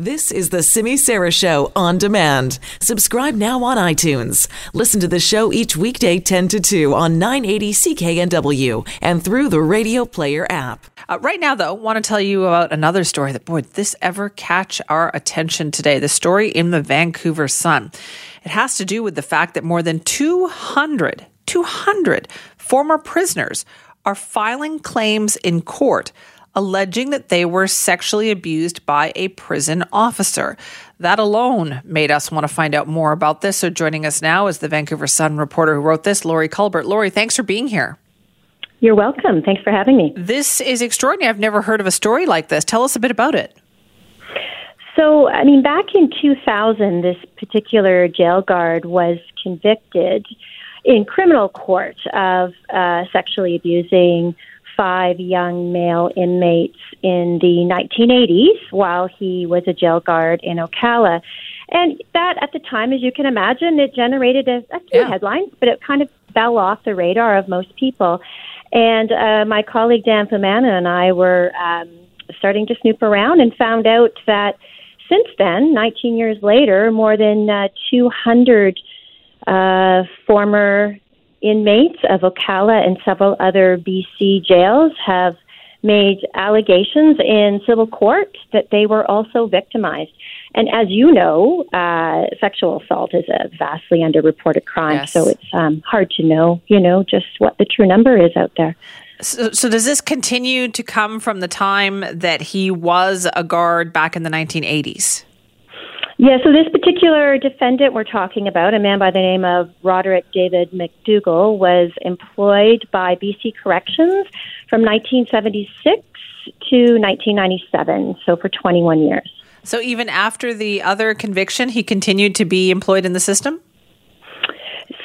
This is the Simi Sara Show on demand. Subscribe now on iTunes. Listen to the show each weekday 10 to 2 on 980 CKNW and through the Radio Player app. Uh, right now, though, want to tell you about another story that, boy, this ever catch our attention today. The story in the Vancouver Sun. It has to do with the fact that more than 200, 200 former prisoners are filing claims in court alleging that they were sexually abused by a prison officer. That alone made us want to find out more about this. So joining us now is the Vancouver Sun reporter who wrote this, Lori Culbert. Lori, thanks for being here. You're welcome. Thanks for having me. This is extraordinary. I've never heard of a story like this. Tell us a bit about it. So, I mean, back in 2000, this particular jail guard was convicted in criminal court of uh, sexually abusing five young male inmates in the 1980s while he was a jail guard in Oakalla. And that, at the time, as you can imagine, it generated a, a few yeah. headlines, but it kind of fell off the radar of most people. And uh, my colleague Dan Fumano and I were um, starting to snoop around and found out that since then, 19 years later, more than uh, 200 uh, former inmates of Oakalla and several other BC jails have made allegations in civil court that they were also victimized. And as you know, uh, sexual assault is a vastly underreported crime, yes. so it's um, hard to know, you know, just what the true number is out there. So, so, does this continue to come from the time that he was a guard back in the 1980s? Yeah, so this particular defendant we're talking about, a man by the name of Roderick David McDougall, was employed by BC Corrections from 1976 to 1997, so for 21 years. So even after the other conviction, he continued to be employed in the system?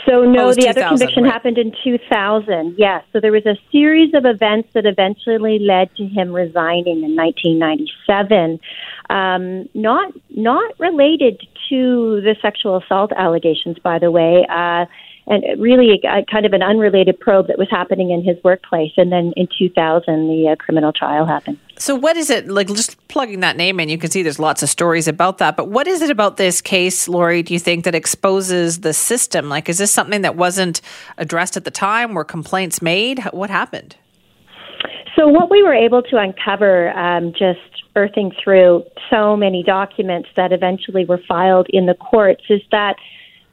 So no, oh, the other conviction right. happened in 2000. Yes, so there was a series of events that eventually led to him resigning in 1997. Um, not not related to the sexual assault allegations, by the way. Uh, and really a, kind of an unrelated probe that was happening in his workplace. And then in 2000, the uh, criminal trial happened. So, what is it like? Just plugging that name in, you can see there's lots of stories about that. But what is it about this case, Lori? Do you think that exposes the system? Like, is this something that wasn't addressed at the time? Were complaints made? What happened? So, what we were able to uncover, um, just earthing through so many documents that eventually were filed in the courts, is that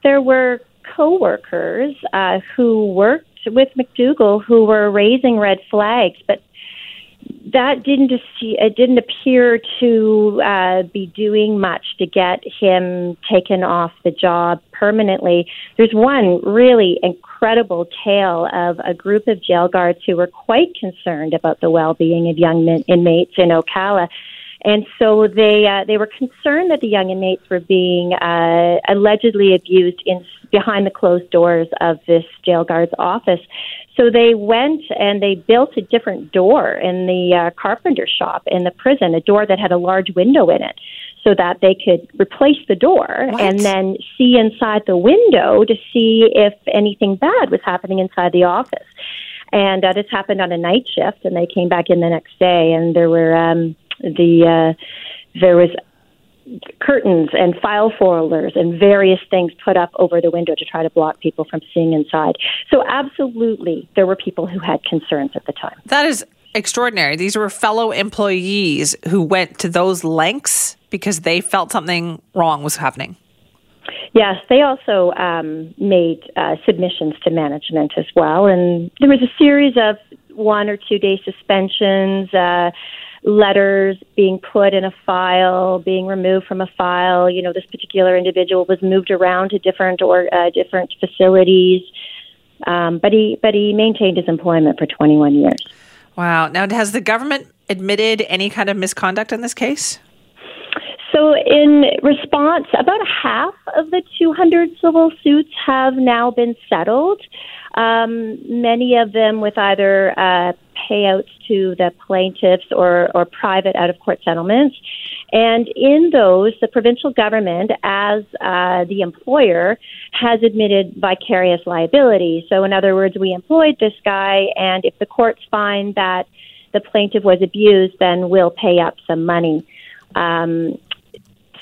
there were coworkers uh, who worked with McDougall who were raising red flags, but that didn't it didn't appear to uh, be doing much to get him taken off the job permanently. There's one really incredible tale of a group of jail guards who were quite concerned about the well-being of young inmates in Oakalla and so they uh, they were concerned that the young inmates were being uh, allegedly abused in behind the closed doors of this jail guard's office. So they went and they built a different door in the uh, carpenter shop in the prison, a door that had a large window in it, so that they could replace the door what? and then see inside the window to see if anything bad was happening inside the office. And uh, this happened on a night shift, and they came back in the next day, and there were um, the uh, there was curtains and file folders and various things put up over the window to try to block people from seeing inside. So absolutely, there were people who had concerns at the time. That is extraordinary. These were fellow employees who went to those lengths because they felt something wrong was happening. Yes, they also um, made uh, submissions to management as well, and there was a series of one or two day suspensions. Uh, letters being put in a file, being removed from a file. You know, this particular individual was moved around to different or uh, different facilities, um, but he but he maintained his employment for 21 years. Wow. Now, has the government admitted any kind of misconduct in this case? So, in response, about half of the 200 civil suits have now been settled. Um, many of them with either uh, payouts to the plaintiffs or, or private out of court settlements. And in those, the provincial government, as uh, the employer, has admitted vicarious liability. So, in other words, we employed this guy, and if the courts find that the plaintiff was abused, then we'll pay up some money. Um,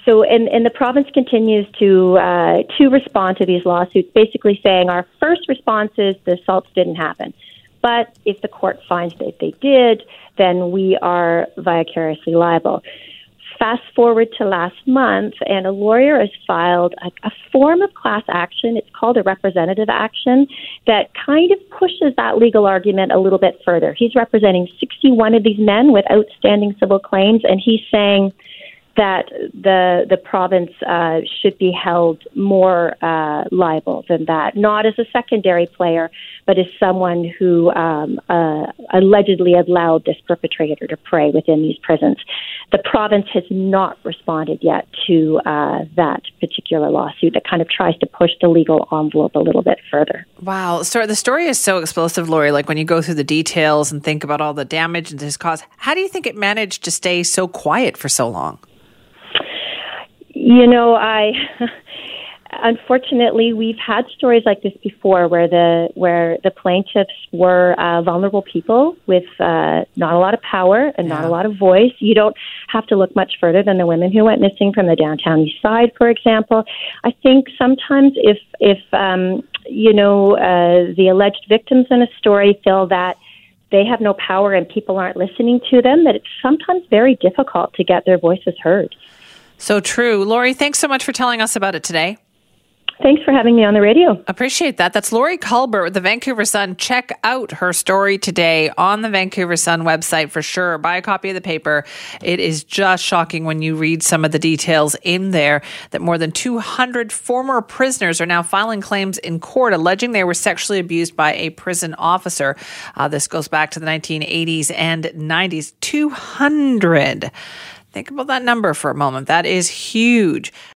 so, and, and the province continues to uh, to respond to these lawsuits, basically saying our first response is the assaults didn't happen, but if the court finds that they did, then we are vicariously liable. Fast forward to last month, and a lawyer has filed a, a form of class action. It's called a representative action that kind of pushes that legal argument a little bit further. He's representing 61 of these men with outstanding civil claims, and he's saying that the the province uh, should be held more uh, liable than that, not as a secondary player, but as someone who um, uh, allegedly allowed this perpetrator to prey within these prisons. The province has not responded yet to uh, that particular lawsuit that kind of tries to push the legal envelope a little bit further. Wow, so the story is so explosive, Lori. Like when you go through the details and think about all the damage and this cause, how do you think it managed to stay so quiet for so long? You know, I unfortunately we've had stories like this before where the where the plaintiffs were uh, vulnerable people with uh, not a lot of power and yeah. not a lot of voice. You don't have to look much further than the women who went missing from the downtown east side, for example. I think sometimes if if um, you know uh, the alleged victims in a story feel that they have no power and people aren't listening to them, that it's sometimes very difficult to get their voices heard. So true. Lori, thanks so much for telling us about it today. Thanks for having me on the radio. Appreciate that. That's Lori Culbert with the Vancouver Sun. Check out her story today on the Vancouver Sun website for sure. Buy a copy of the paper. It is just shocking when you read some of the details in there that more than 200 former prisoners are now filing claims in court alleging they were sexually abused by a prison officer. Uh, this goes back to the 1980s and 90s. 200. Think about that number for a moment. That is huge.